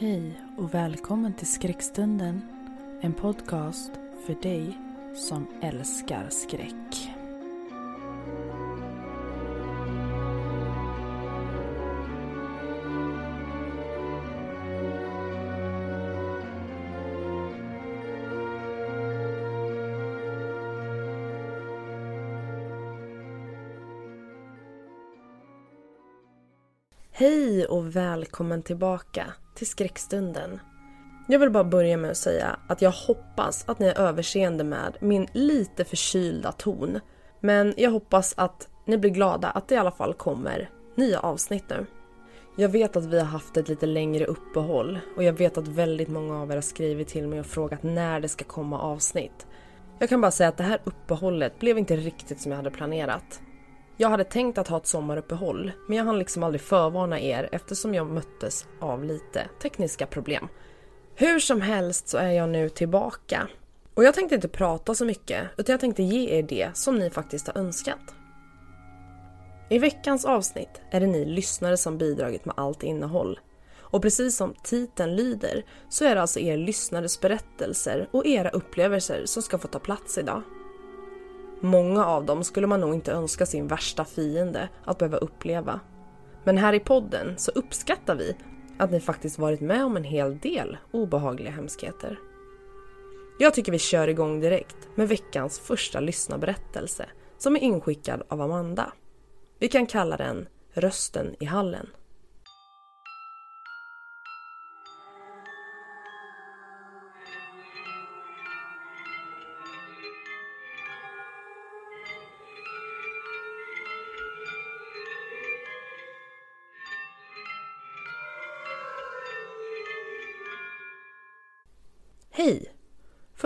Hej och välkommen till Skräckstunden. En podcast för dig som älskar skräck. Hej och välkommen tillbaka till skräckstunden. Jag vill bara börja med att säga att jag hoppas att ni är överseende med min lite förkylda ton. Men jag hoppas att ni blir glada att det i alla fall kommer nya avsnitt nu. Jag vet att vi har haft ett lite längre uppehåll och jag vet att väldigt många av er har skrivit till mig och frågat när det ska komma avsnitt. Jag kan bara säga att det här uppehållet blev inte riktigt som jag hade planerat. Jag hade tänkt att ha ett sommaruppehåll, men jag hann liksom aldrig förvarna er eftersom jag möttes av lite tekniska problem. Hur som helst så är jag nu tillbaka. Och jag tänkte inte prata så mycket, utan jag tänkte ge er det som ni faktiskt har önskat. I veckans avsnitt är det ni lyssnare som bidragit med allt innehåll. Och precis som titeln lyder så är det alltså er lyssnares berättelser och era upplevelser som ska få ta plats idag. Många av dem skulle man nog inte önska sin värsta fiende att behöva uppleva. Men här i podden så uppskattar vi att ni faktiskt varit med om en hel del obehagliga hemskheter. Jag tycker vi kör igång direkt med veckans första lyssnarberättelse som är inskickad av Amanda. Vi kan kalla den Rösten i hallen.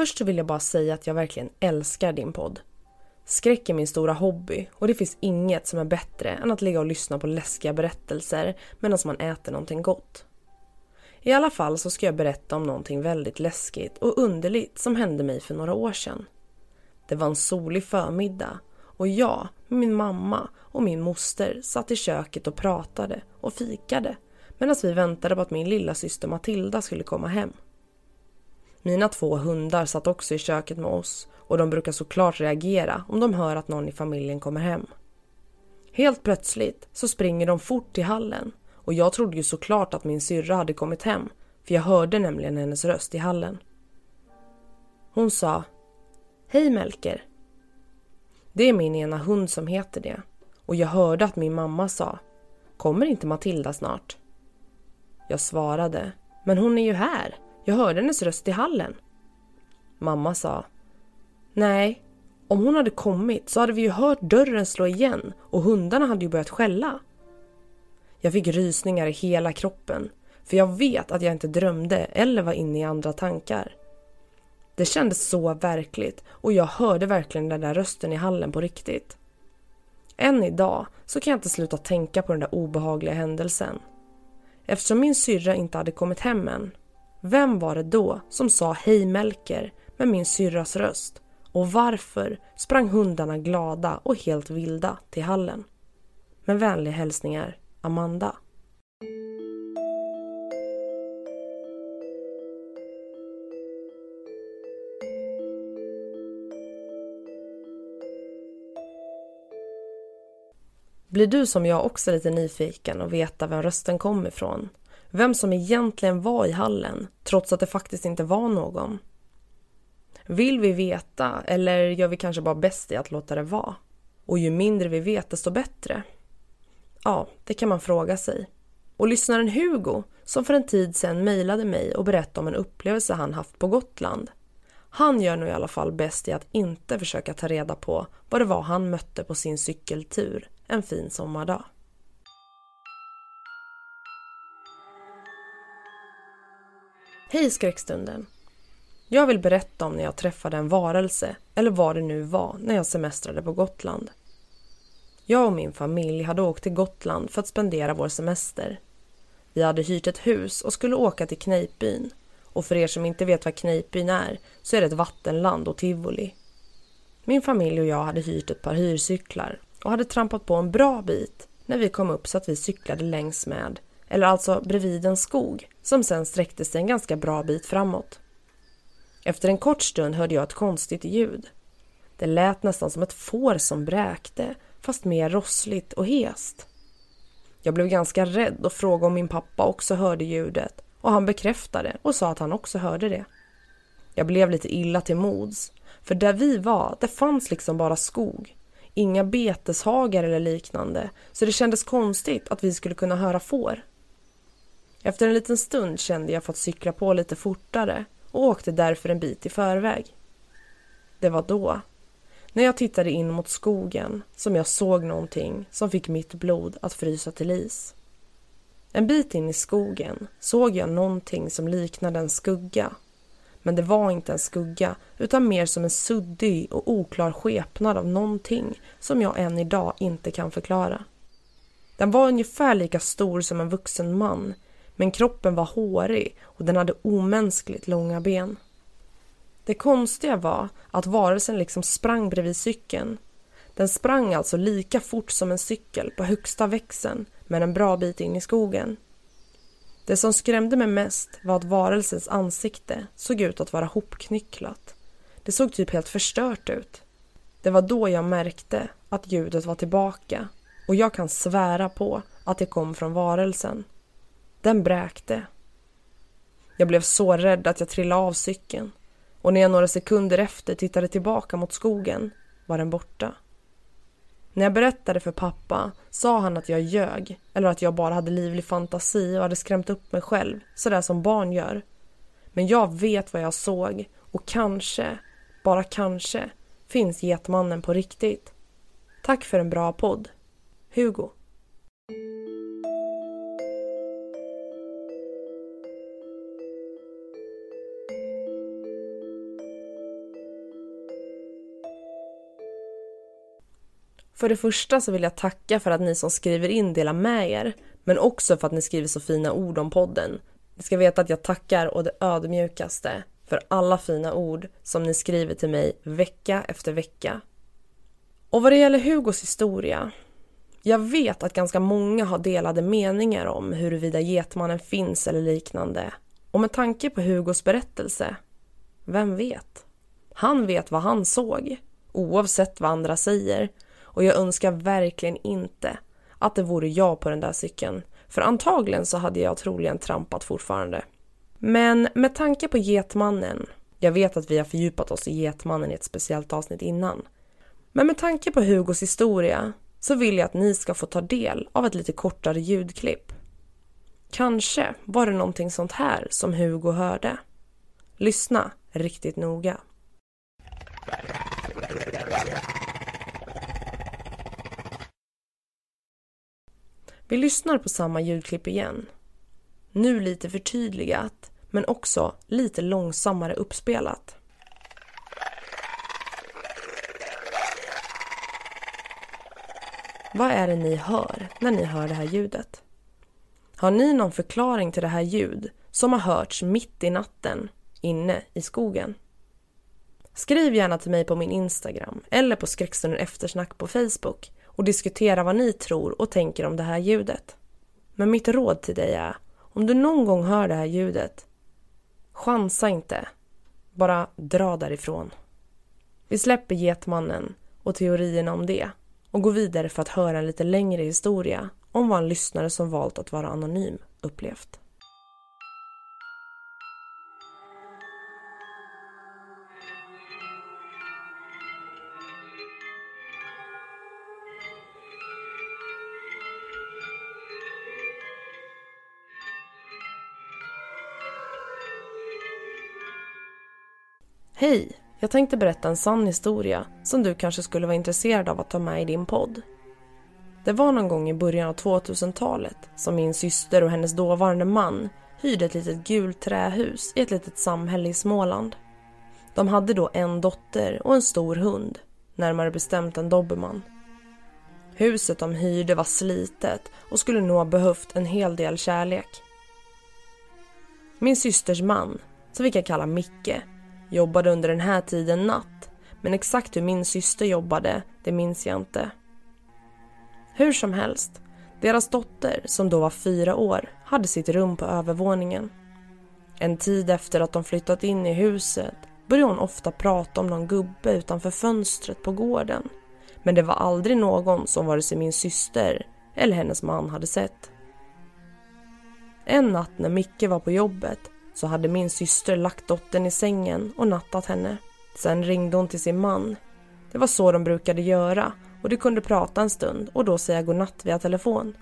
Först så vill jag bara säga att jag verkligen älskar din podd. Skräck är min stora hobby och det finns inget som är bättre än att ligga och lyssna på läskiga berättelser medan man äter någonting gott. I alla fall så ska jag berätta om någonting väldigt läskigt och underligt som hände mig för några år sedan. Det var en solig förmiddag och jag, min mamma och min moster satt i köket och pratade och fikade medan vi väntade på att min lilla syster Matilda skulle komma hem. Mina två hundar satt också i köket med oss och de brukar såklart reagera om de hör att någon i familjen kommer hem. Helt plötsligt så springer de fort till hallen och jag trodde ju såklart att min syrra hade kommit hem för jag hörde nämligen hennes röst i hallen. Hon sa Hej Melker. Det är min ena hund som heter det och jag hörde att min mamma sa Kommer inte Matilda snart? Jag svarade Men hon är ju här. Jag hörde hennes röst i hallen. Mamma sa Nej, om hon hade kommit så hade vi ju hört dörren slå igen och hundarna hade ju börjat skälla. Jag fick rysningar i hela kroppen för jag vet att jag inte drömde eller var inne i andra tankar. Det kändes så verkligt och jag hörde verkligen den där rösten i hallen på riktigt. Än idag så kan jag inte sluta tänka på den där obehagliga händelsen. Eftersom min syrra inte hade kommit hem än vem var det då som sa hej Melker med min syrras röst? Och varför sprang hundarna glada och helt vilda till hallen? Med vänliga hälsningar, Amanda. Blir du som jag också lite nyfiken och veta vem rösten kom ifrån? Vem som egentligen var i hallen, trots att det faktiskt inte var någon? Vill vi veta, eller gör vi kanske bara bäst i att låta det vara? Och ju mindre vi vet, desto bättre? Ja, det kan man fråga sig. Och lyssnaren Hugo, som för en tid sedan mejlade mig och berättade om en upplevelse han haft på Gotland. Han gör nog i alla fall bäst i att inte försöka ta reda på vad det var han mötte på sin cykeltur en fin sommardag. Hej skräckstunden! Jag vill berätta om när jag träffade en varelse, eller vad det nu var, när jag semestrade på Gotland. Jag och min familj hade åkt till Gotland för att spendera vår semester. Vi hade hyrt ett hus och skulle åka till Kneippbyn. Och för er som inte vet vad Kneippbyn är så är det ett vattenland och tivoli. Min familj och jag hade hyrt ett par hyrcyklar och hade trampat på en bra bit när vi kom upp så att vi cyklade längs med, eller alltså bredvid en skog som sen sträckte sig en ganska bra bit framåt. Efter en kort stund hörde jag ett konstigt ljud. Det lät nästan som ett får som bräkte, fast mer rossligt och hest. Jag blev ganska rädd och frågade om min pappa också hörde ljudet och han bekräftade och sa att han också hörde det. Jag blev lite illa till mods, för där vi var, det fanns liksom bara skog. Inga beteshagar eller liknande, så det kändes konstigt att vi skulle kunna höra får. Efter en liten stund kände jag för att cykla på lite fortare och åkte därför en bit i förväg. Det var då, när jag tittade in mot skogen, som jag såg någonting som fick mitt blod att frysa till is. En bit in i skogen såg jag någonting som liknade en skugga. Men det var inte en skugga utan mer som en suddig och oklar skepnad av någonting som jag än idag inte kan förklara. Den var ungefär lika stor som en vuxen man men kroppen var hårig och den hade omänskligt långa ben. Det konstiga var att varelsen liksom sprang bredvid cykeln. Den sprang alltså lika fort som en cykel på högsta växeln men en bra bit in i skogen. Det som skrämde mig mest var att varelsens ansikte såg ut att vara hopknycklat. Det såg typ helt förstört ut. Det var då jag märkte att ljudet var tillbaka och jag kan svära på att det kom från varelsen. Den bräkte. Jag blev så rädd att jag trillade av cykeln och när jag några sekunder efter tittade tillbaka mot skogen var den borta. När jag berättade för pappa sa han att jag ljög eller att jag bara hade livlig fantasi och hade skrämt upp mig själv, sådär som barn gör. Men jag vet vad jag såg och kanske, bara kanske, finns Getmannen på riktigt. Tack för en bra podd. Hugo. För det första så vill jag tacka för att ni som skriver in delar med er, men också för att ni skriver så fina ord om podden. Ni ska veta att jag tackar och det ödmjukaste för alla fina ord som ni skriver till mig vecka efter vecka. Och vad det gäller Hugos historia, jag vet att ganska många har delade meningar om huruvida Getmannen finns eller liknande. Och med tanke på Hugos berättelse, vem vet? Han vet vad han såg, oavsett vad andra säger och jag önskar verkligen inte att det vore jag på den där cykeln. För antagligen så hade jag troligen trampat fortfarande. Men med tanke på Getmannen, jag vet att vi har fördjupat oss i Getmannen i ett speciellt avsnitt innan. Men med tanke på Hugos historia så vill jag att ni ska få ta del av ett lite kortare ljudklipp. Kanske var det någonting sånt här som Hugo hörde. Lyssna riktigt noga. Vi lyssnar på samma ljudklipp igen. Nu lite förtydligat, men också lite långsammare uppspelat. Vad är det ni hör när ni hör det här ljudet? Har ni någon förklaring till det här ljud som har hörts mitt i natten inne i skogen? Skriv gärna till mig på min Instagram eller på Skräckstunden Eftersnack på Facebook och diskutera vad ni tror och tänker om det här ljudet. Men mitt råd till dig är, om du någon gång hör det här ljudet, chansa inte. Bara dra därifrån. Vi släpper Getmannen och teorierna om det och går vidare för att höra en lite längre historia om vad en lyssnare som valt att vara anonym upplevt. Hej! Jag tänkte berätta en sann historia som du kanske skulle vara intresserad av att ta med i din podd. Det var någon gång i början av 2000-talet som min syster och hennes dåvarande man hyrde ett litet gult trähus i ett litet samhälle i Småland. De hade då en dotter och en stor hund, närmare bestämt en dobermann. Huset de hyrde var slitet och skulle nog ha behövt en hel del kärlek. Min systers man, som vi kan kalla Micke, jobbade under den här tiden natt men exakt hur min syster jobbade, det minns jag inte. Hur som helst, deras dotter, som då var fyra år, hade sitt rum på övervåningen. En tid efter att de flyttat in i huset började hon ofta prata om någon gubbe utanför fönstret på gården. Men det var aldrig någon som vare sig min syster eller hennes man hade sett. En natt när Micke var på jobbet så hade min syster lagt dottern i sängen och nattat henne. Sen ringde hon till sin man. Det var så de brukade göra och de kunde prata en stund och då säga godnatt via telefon.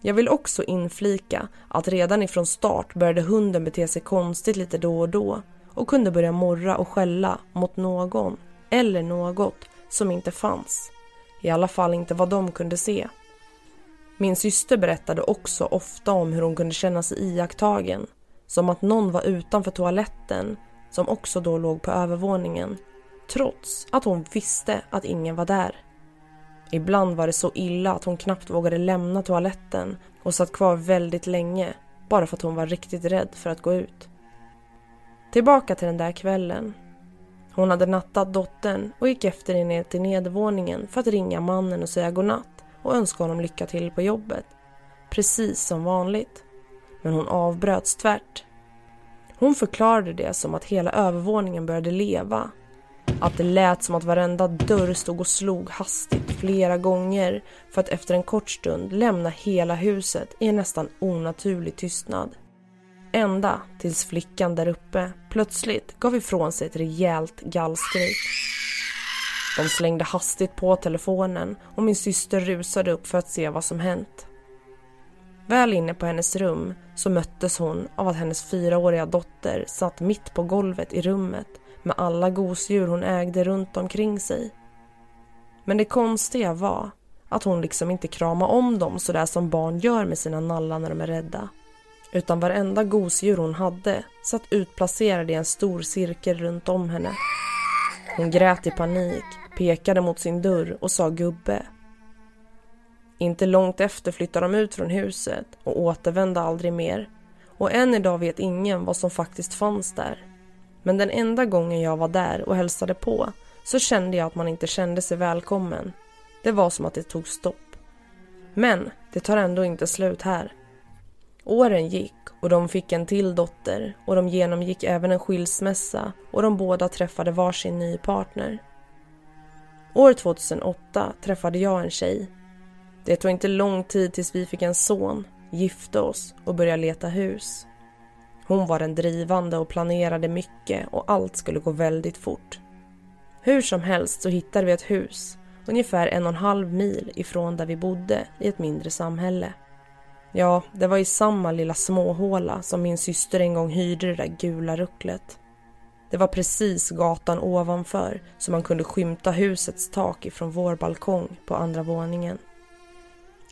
Jag vill också inflika att redan ifrån start började hunden bete sig konstigt lite då och då och kunde börja morra och skälla mot någon eller något som inte fanns. I alla fall inte vad de kunde se. Min syster berättade också ofta om hur hon kunde känna sig iakttagen. Som att någon var utanför toaletten, som också då låg på övervåningen. Trots att hon visste att ingen var där. Ibland var det så illa att hon knappt vågade lämna toaletten och satt kvar väldigt länge bara för att hon var riktigt rädd för att gå ut. Tillbaka till den där kvällen. Hon hade nattat dottern och gick efter henne ner till nedervåningen för att ringa mannen och säga godnatt och önska honom lycka till på jobbet. Precis som vanligt. Men hon avbröts tvärt. Hon förklarade det som att hela övervåningen började leva. Att det lät som att varenda dörr stod och slog hastigt flera gånger för att efter en kort stund lämna hela huset i en nästan onaturlig tystnad. Ända tills flickan där uppe plötsligt gav ifrån sig ett rejält gallskrik. De slängde hastigt på telefonen och min syster rusade upp för att se vad som hänt. Väl inne på hennes rum så möttes hon av att hennes fyraåriga dotter satt mitt på golvet i rummet med alla gosedjur hon ägde runt omkring sig. Men det konstiga var att hon liksom inte kramade om dem sådär som barn gör med sina nallar när de är rädda. Utan varenda gosedjur hon hade satt utplacerade i en stor cirkel runt om henne. Hon grät i panik, pekade mot sin dörr och sa gubbe. Inte långt efter flyttade de ut från huset och återvände aldrig mer. Och än idag vet ingen vad som faktiskt fanns där. Men den enda gången jag var där och hälsade på så kände jag att man inte kände sig välkommen. Det var som att det tog stopp. Men det tar ändå inte slut här. Åren gick och de fick en till dotter och de genomgick även en skilsmässa och de båda träffade varsin ny partner. År 2008 träffade jag en tjej. Det tog inte lång tid tills vi fick en son, gifte oss och började leta hus. Hon var den drivande och planerade mycket och allt skulle gå väldigt fort. Hur som helst så hittade vi ett hus ungefär en och en halv mil ifrån där vi bodde i ett mindre samhälle. Ja, det var i samma lilla småhåla som min syster en gång hyrde det där gula rucklet. Det var precis gatan ovanför så man kunde skymta husets tak ifrån vår balkong på andra våningen.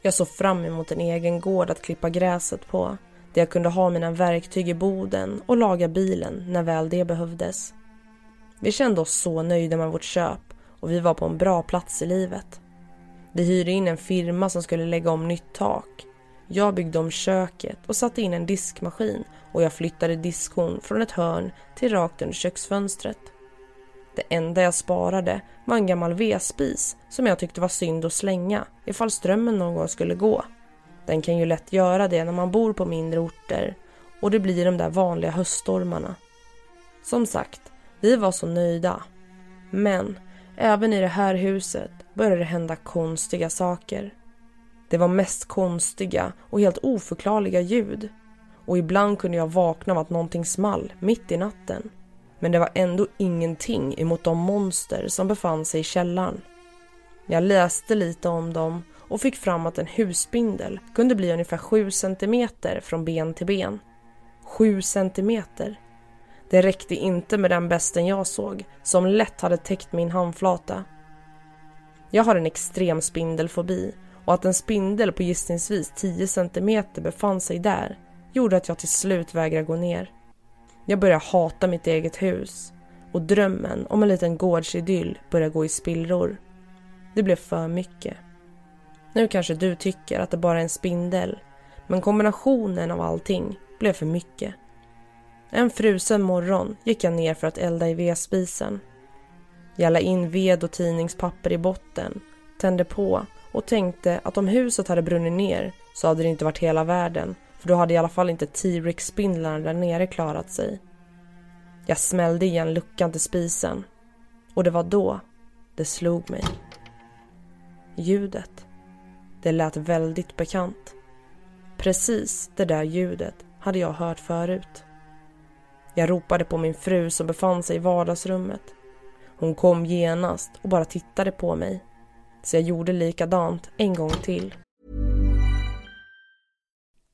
Jag såg fram emot en egen gård att klippa gräset på där jag kunde ha mina verktyg i boden och laga bilen när väl det behövdes. Vi kände oss så nöjda med vårt köp och vi var på en bra plats i livet. Vi hyrde in en firma som skulle lägga om nytt tak. Jag byggde om köket och satte in en diskmaskin och jag flyttade diskhon från ett hörn till rakt under köksfönstret. Det enda jag sparade var en gammal vedspis som jag tyckte var synd att slänga ifall strömmen någon gång skulle gå. Den kan ju lätt göra det när man bor på mindre orter och det blir de där vanliga höststormarna. Som sagt, vi var så nöjda. Men även i det här huset började det hända konstiga saker. Det var mest konstiga och helt oförklarliga ljud. Och ibland kunde jag vakna av att någonting small mitt i natten. Men det var ändå ingenting emot de monster som befann sig i källaren. Jag läste lite om dem och fick fram att en husspindel kunde bli ungefär 7 cm från ben till ben. 7 cm. Det räckte inte med den besten jag såg, som lätt hade täckt min handflata. Jag har en extrem spindelfobi och att en spindel på gissningsvis 10 cm befann sig där gjorde att jag till slut vägrade gå ner. Jag börjar hata mitt eget hus och drömmen om en liten gårdsidyll börjar gå i spillror. Det blev för mycket. Nu kanske du tycker att det bara är en spindel men kombinationen av allting blev för mycket. En frusen morgon gick jag ner för att elda i vedspisen. Jag la in ved och tidningspapper i botten, tände på och tänkte att om huset hade brunnit ner så hade det inte varit hela världen för då hade i alla fall inte T-Rex-spindlarna där nere klarat sig. Jag smällde igen luckan till spisen och det var då det slog mig. Ljudet. Det lät väldigt bekant. Precis det där ljudet hade jag hört förut. Jag ropade på min fru som befann sig i vardagsrummet. Hon kom genast och bara tittade på mig. Så jag gjorde likadant en gång till.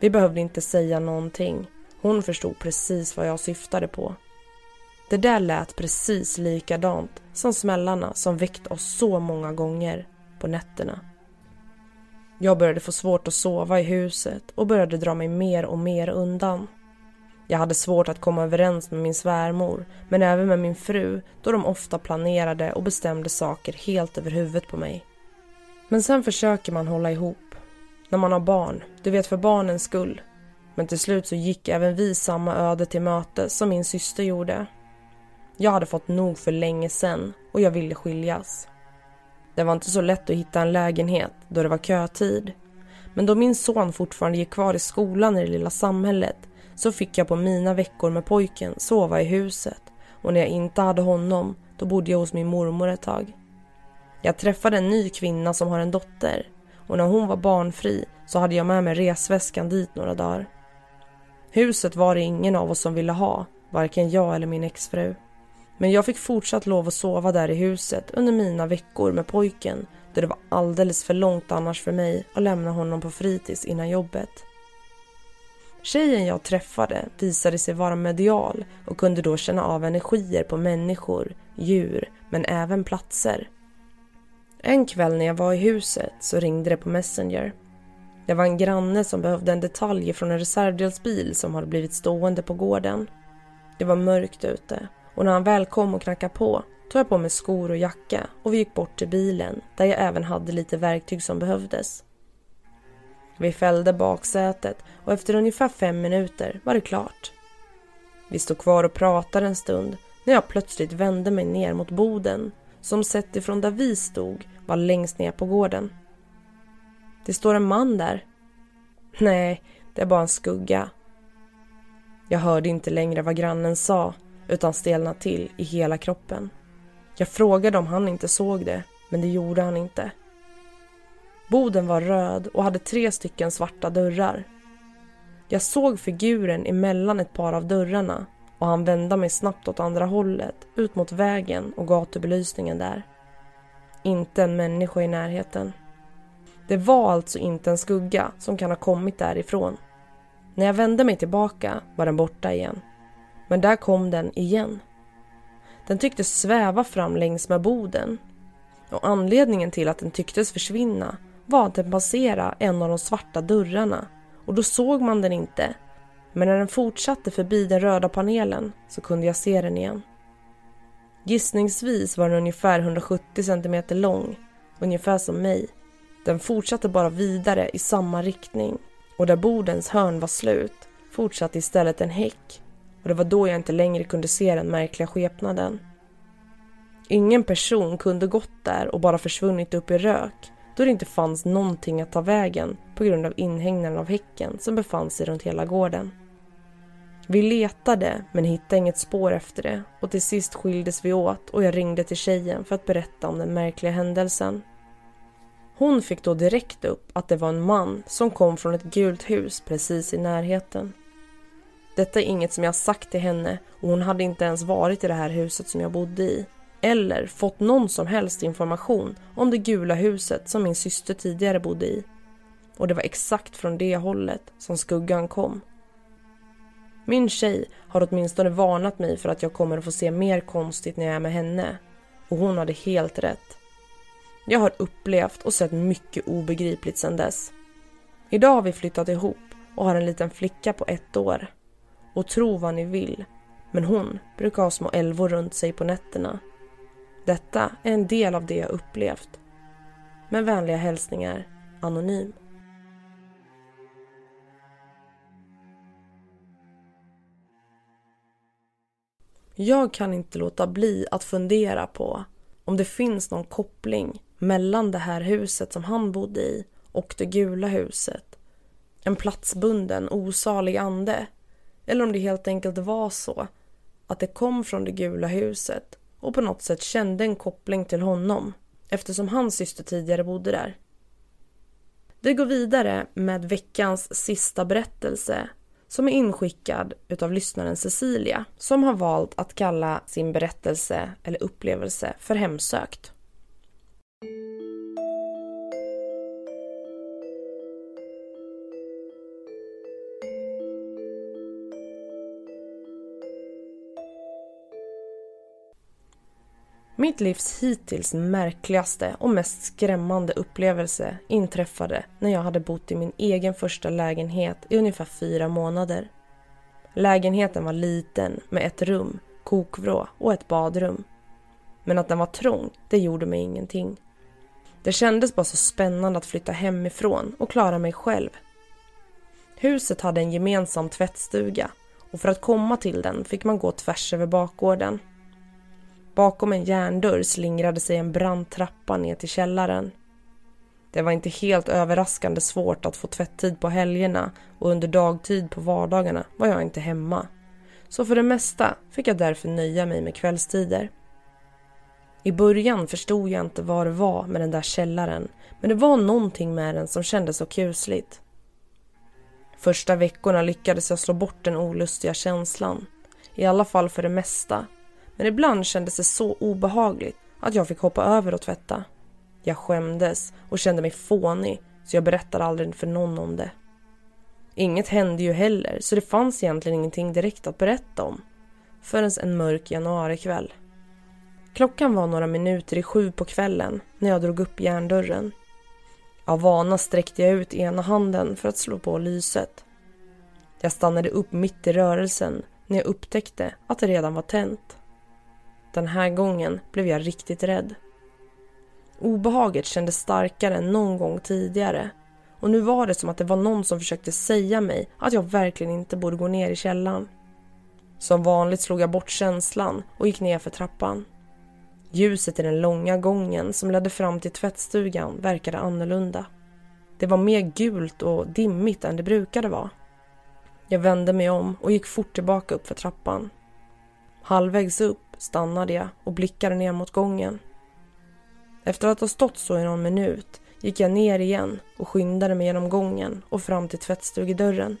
Vi behövde inte säga någonting. Hon förstod precis vad jag syftade på. Det där lät precis likadant som smällarna som väckt oss så många gånger på nätterna. Jag började få svårt att sova i huset och började dra mig mer och mer undan. Jag hade svårt att komma överens med min svärmor men även med min fru då de ofta planerade och bestämde saker helt över huvudet på mig. Men sen försöker man hålla ihop. När man har barn, du vet för barnens skull. Men till slut så gick även vi samma öde till möte som min syster gjorde. Jag hade fått nog för länge sen och jag ville skiljas. Det var inte så lätt att hitta en lägenhet då det var kötid. Men då min son fortfarande gick kvar i skolan i det lilla samhället så fick jag på mina veckor med pojken sova i huset och när jag inte hade honom då bodde jag hos min mormor ett tag. Jag träffade en ny kvinna som har en dotter och när hon var barnfri så hade jag med mig resväskan dit några dagar. Huset var det ingen av oss som ville ha, varken jag eller min exfru. Men jag fick fortsatt lov att sova där i huset under mina veckor med pojken då det var alldeles för långt annars för mig att lämna honom på fritids innan jobbet. Tjejen jag träffade visade sig vara medial och kunde då känna av energier på människor, djur men även platser. En kväll när jag var i huset så ringde det på Messenger. Det var en granne som behövde en detalj från en reservdelsbil som hade blivit stående på gården. Det var mörkt ute och när han väl kom och knackade på tog jag på mig skor och jacka och vi gick bort till bilen där jag även hade lite verktyg som behövdes. Vi fällde baksätet och efter ungefär fem minuter var det klart. Vi stod kvar och pratade en stund när jag plötsligt vände mig ner mot boden som sett ifrån där vi stod var längst ner på gården. Det står en man där. Nej, det är bara en skugga. Jag hörde inte längre vad grannen sa utan stelnade till i hela kroppen. Jag frågade om han inte såg det, men det gjorde han inte. Boden var röd och hade tre stycken svarta dörrar. Jag såg figuren emellan ett par av dörrarna och han vända mig snabbt åt andra hållet, ut mot vägen och gatubelysningen där. Inte en människa i närheten. Det var alltså inte en skugga som kan ha kommit därifrån. När jag vände mig tillbaka var den borta igen. Men där kom den igen. Den tycktes sväva fram längs med boden. Och anledningen till att den tycktes försvinna var att den passerade en av de svarta dörrarna och då såg man den inte. Men när den fortsatte förbi den röda panelen så kunde jag se den igen. Gissningsvis var den ungefär 170 cm lång, ungefär som mig. Den fortsatte bara vidare i samma riktning och där bordens hörn var slut fortsatte istället en häck och det var då jag inte längre kunde se den märkliga skepnaden. Ingen person kunde gått där och bara försvunnit upp i rök då det inte fanns någonting att ta vägen på grund av inhägnaden av häcken som befann sig runt hela gården. Vi letade men hittade inget spår efter det och till sist skildes vi åt och jag ringde till tjejen för att berätta om den märkliga händelsen. Hon fick då direkt upp att det var en man som kom från ett gult hus precis i närheten. Detta är inget som jag sagt till henne och hon hade inte ens varit i det här huset som jag bodde i eller fått någon som helst information om det gula huset som min syster tidigare bodde i. Och det var exakt från det hållet som skuggan kom. Min tjej har åtminstone varnat mig för att jag kommer att få se mer konstigt när jag är med henne. Och hon hade helt rätt. Jag har upplevt och sett mycket obegripligt sedan dess. Idag har vi flyttat ihop och har en liten flicka på ett år. Och tro vad ni vill, men hon brukar ha små älvor runt sig på nätterna. Detta är en del av det jag upplevt. Med vänliga hälsningar, Anonym. Jag kan inte låta bli att fundera på om det finns någon koppling mellan det här huset som han bodde i och det gula huset. En platsbunden, osalig ande. Eller om det helt enkelt var så att det kom från det gula huset och på något sätt kände en koppling till honom eftersom hans syster tidigare bodde där. Det går vidare med veckans sista berättelse som är inskickad utav lyssnaren Cecilia som har valt att kalla sin berättelse eller upplevelse för hemsökt. Mitt livs hittills märkligaste och mest skrämmande upplevelse inträffade när jag hade bott i min egen första lägenhet i ungefär fyra månader. Lägenheten var liten med ett rum, kokvrå och ett badrum. Men att den var trång, det gjorde mig ingenting. Det kändes bara så spännande att flytta hemifrån och klara mig själv. Huset hade en gemensam tvättstuga och för att komma till den fick man gå tvärs över bakgården. Bakom en järndörr slingrade sig en brant trappa ner till källaren. Det var inte helt överraskande svårt att få tvätttid på helgerna och under dagtid på vardagarna var jag inte hemma. Så för det mesta fick jag därför nöja mig med kvällstider. I början förstod jag inte vad det var med den där källaren men det var någonting med den som kändes så kusligt. Första veckorna lyckades jag slå bort den olustiga känslan. I alla fall för det mesta men ibland kändes det så obehagligt att jag fick hoppa över och tvätta. Jag skämdes och kände mig fånig så jag berättade aldrig för någon om det. Inget hände ju heller så det fanns egentligen ingenting direkt att berätta om förrän en mörk januarikväll. Klockan var några minuter i sju på kvällen när jag drog upp järndörren. Av vana sträckte jag ut ena handen för att slå på lyset. Jag stannade upp mitt i rörelsen när jag upptäckte att det redan var tänt. Den här gången blev jag riktigt rädd. Obehaget kändes starkare än någon gång tidigare och nu var det som att det var någon som försökte säga mig att jag verkligen inte borde gå ner i källaren. Som vanligt slog jag bort känslan och gick ner för trappan. Ljuset i den långa gången som ledde fram till tvättstugan verkade annorlunda. Det var mer gult och dimmigt än det brukade vara. Jag vände mig om och gick fort tillbaka upp för trappan. Halvvägs upp stannade jag och blickade ner mot gången. Efter att ha stått så i någon minut gick jag ner igen och skyndade mig genom gången och fram till tvättstugedörren.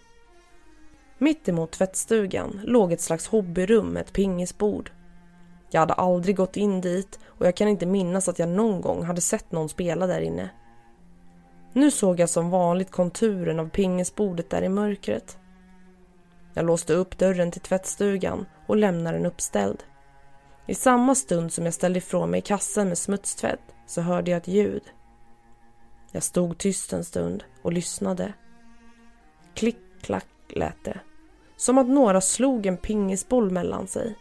Mitt emot tvättstugan låg ett slags hobbyrum med ett pingisbord. Jag hade aldrig gått in dit och jag kan inte minnas att jag någon gång hade sett någon spela där inne. Nu såg jag som vanligt konturen av pingisbordet där i mörkret. Jag låste upp dörren till tvättstugan och lämnade den uppställd. I samma stund som jag ställde ifrån mig kassen med smutstvätt så hörde jag ett ljud. Jag stod tyst en stund och lyssnade. Klick, klack lät det. Som att några slog en pingisboll mellan sig.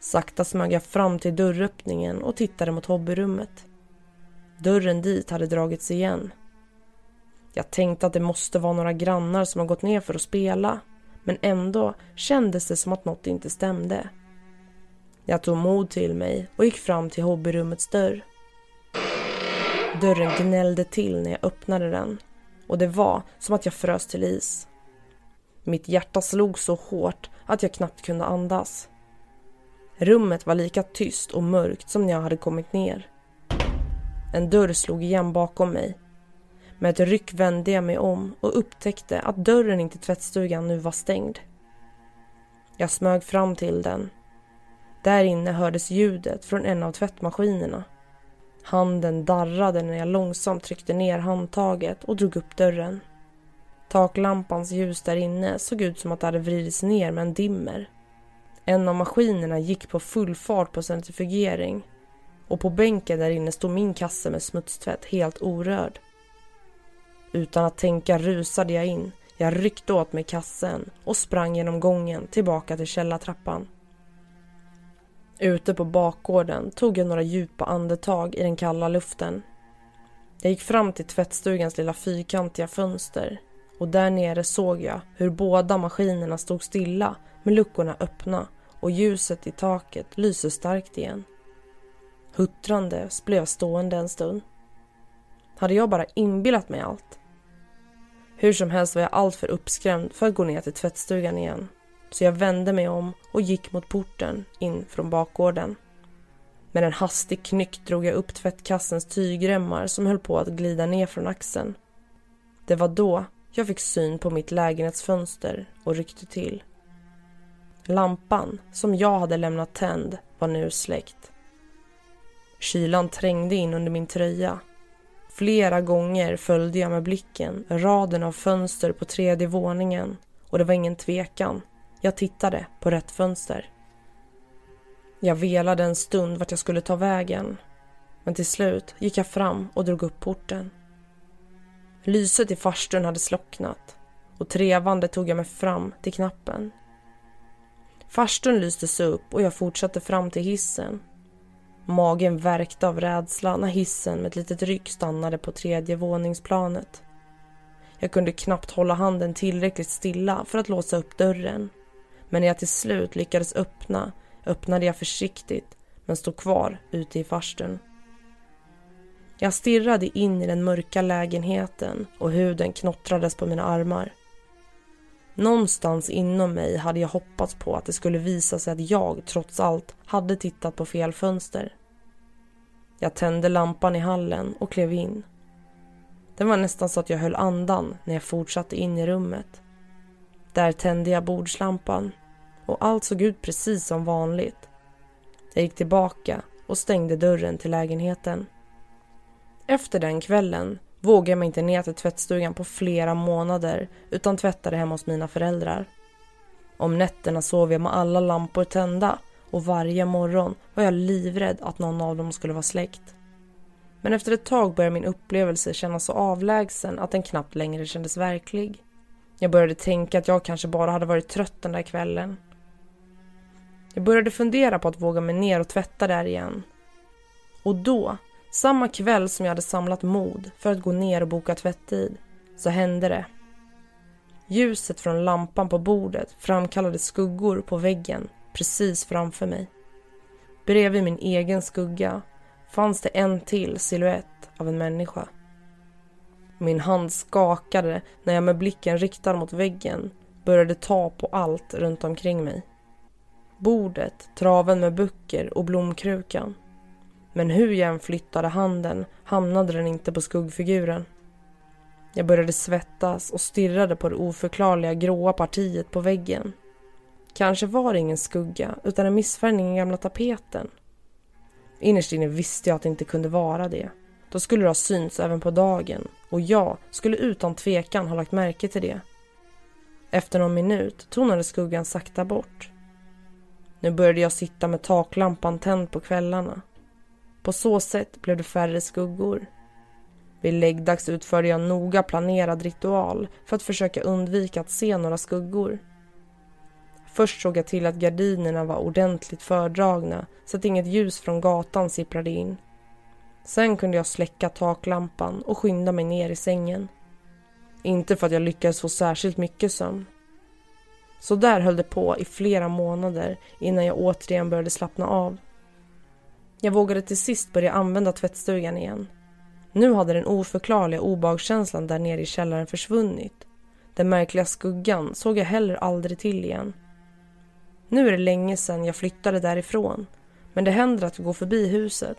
Sakta smög jag fram till dörröppningen och tittade mot hobbyrummet. Dörren dit hade dragits igen. Jag tänkte att det måste vara några grannar som har gått ner för att spela men ändå kändes det som att något inte stämde. Jag tog mod till mig och gick fram till hobbyrummets dörr. Dörren gnällde till när jag öppnade den och det var som att jag frös till is. Mitt hjärta slog så hårt att jag knappt kunde andas. Rummet var lika tyst och mörkt som när jag hade kommit ner. En dörr slog igen bakom mig. Med ett ryck vände jag mig om och upptäckte att dörren in till tvättstugan nu var stängd. Jag smög fram till den. Där inne hördes ljudet från en av tvättmaskinerna. Handen darrade när jag långsamt tryckte ner handtaget och drog upp dörren. Taklampans ljus där inne såg ut som att det hade vridits ner med en dimmer. En av maskinerna gick på full fart på centrifugering och på bänken där inne stod min kasse med smutstvätt helt orörd. Utan att tänka rusade jag in. Jag ryckte åt mig kassen och sprang genom gången tillbaka till källartrappan. Ute på bakgården tog jag några djupa andetag i den kalla luften. Jag gick fram till tvättstugans lilla fyrkantiga fönster och där nere såg jag hur båda maskinerna stod stilla med luckorna öppna och ljuset i taket lyser starkt igen. Huttrande blev jag stående en stund. Hade jag bara inbillat mig allt? Hur som helst var jag alltför uppskrämd för att gå ner till tvättstugan igen. Så jag vände mig om och gick mot porten in från bakgården. Med en hastig knyck drog jag upp tvättkassens tygremmar som höll på att glida ner från axeln. Det var då jag fick syn på mitt lägenhetsfönster och ryckte till. Lampan, som jag hade lämnat tänd, var nu släckt. Kylan trängde in under min tröja. Flera gånger följde jag med blicken raden av fönster på tredje våningen och det var ingen tvekan. Jag tittade på rätt fönster. Jag velade en stund vart jag skulle ta vägen. Men till slut gick jag fram och drog upp porten. Lyset i farstun hade slocknat och trevande tog jag mig fram till knappen. Farstun lystes upp och jag fortsatte fram till hissen. Magen värkte av rädsla när hissen med ett litet ryck stannade på tredje våningsplanet. Jag kunde knappt hålla handen tillräckligt stilla för att låsa upp dörren. Men när jag till slut lyckades öppna öppnade jag försiktigt men stod kvar ute i farstun. Jag stirrade in i den mörka lägenheten och huden knottrades på mina armar. Någonstans inom mig hade jag hoppats på att det skulle visa sig att jag trots allt hade tittat på fel fönster. Jag tände lampan i hallen och klev in. Det var nästan så att jag höll andan när jag fortsatte in i rummet. Där tände jag bordslampan och allt såg ut precis som vanligt. Jag gick tillbaka och stängde dörren till lägenheten. Efter den kvällen vågade jag mig inte ner till tvättstugan på flera månader utan tvättade hemma hos mina föräldrar. Om nätterna sov jag med alla lampor tända och varje morgon var jag livrädd att någon av dem skulle vara släckt. Men efter ett tag började min upplevelse kännas så avlägsen att den knappt längre kändes verklig. Jag började tänka att jag kanske bara hade varit trött den där kvällen. Jag började fundera på att våga mig ner och tvätta där igen. Och då samma kväll som jag hade samlat mod för att gå ner och boka tvättid så hände det. Ljuset från lampan på bordet framkallade skuggor på väggen precis framför mig. Bredvid min egen skugga fanns det en till siluett av en människa. Min hand skakade när jag med blicken riktad mot väggen började ta på allt runt omkring mig. Bordet, traven med böcker och blomkrukan. Men hur jag än flyttade handen hamnade den inte på skuggfiguren. Jag började svettas och stirrade på det oförklarliga gråa partiet på väggen. Kanske var det ingen skugga utan en missfärgning i gamla tapeten. Innerst inne visste jag att det inte kunde vara det. Då skulle det ha synts även på dagen och jag skulle utan tvekan ha lagt märke till det. Efter någon minut tonade skuggan sakta bort. Nu började jag sitta med taklampan tänd på kvällarna. På så sätt blev det färre skuggor. Vid läggdags utförde jag noga planerad ritual för att försöka undvika att se några skuggor. Först såg jag till att gardinerna var ordentligt fördragna så att inget ljus från gatan sipprade in. Sen kunde jag släcka taklampan och skynda mig ner i sängen. Inte för att jag lyckades få särskilt mycket sömn. Så där höll det på i flera månader innan jag återigen började slappna av. Jag vågade till sist börja använda tvättstugan igen. Nu hade den oförklarliga obehagskänslan där nere i källaren försvunnit. Den märkliga skuggan såg jag heller aldrig till igen. Nu är det länge sedan jag flyttade därifrån men det händer att jag går förbi huset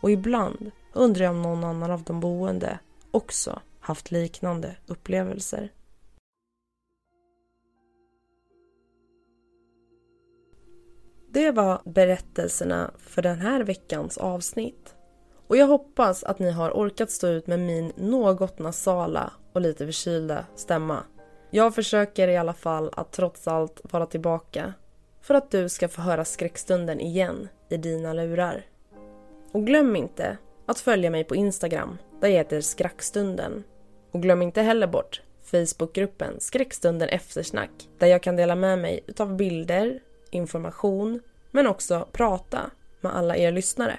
och ibland undrar jag om någon annan av de boende också haft liknande upplevelser. Det var berättelserna för den här veckans avsnitt. Och jag hoppas att ni har orkat stå ut med min något nasala och lite förkylda stämma. Jag försöker i alla fall att trots allt vara tillbaka för att du ska få höra skräckstunden igen i dina lurar. Och glöm inte att följa mig på Instagram där jag heter Skrackstunden. Och glöm inte heller bort Facebookgruppen Skräckstunden eftersnack där jag kan dela med mig utav bilder, information men också prata med alla er lyssnare.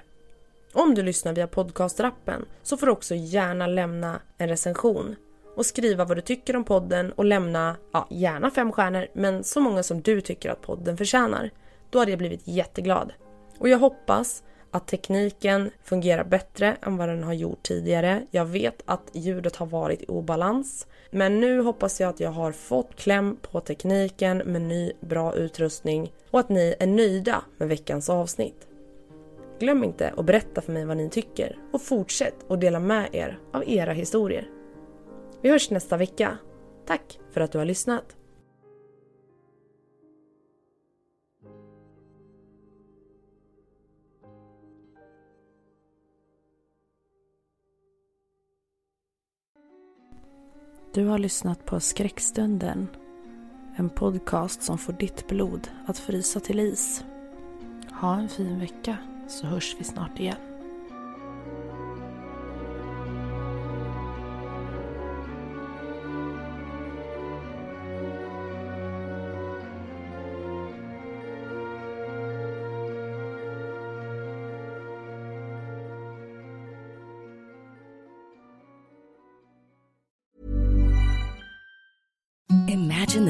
Om du lyssnar via podcastrappen så får du också gärna lämna en recension och skriva vad du tycker om podden och lämna, ja gärna fem stjärnor, men så många som du tycker att podden förtjänar. Då hade jag blivit jätteglad. Och jag hoppas att tekniken fungerar bättre än vad den har gjort tidigare. Jag vet att ljudet har varit i obalans. Men nu hoppas jag att jag har fått kläm på tekniken med ny bra utrustning och att ni är nöjda med veckans avsnitt. Glöm inte att berätta för mig vad ni tycker och fortsätt att dela med er av era historier. Vi hörs nästa vecka. Tack för att du har lyssnat. Du har lyssnat på Skräckstunden. En podcast som får ditt blod att frysa till is. Ha en fin vecka så hörs vi snart igen.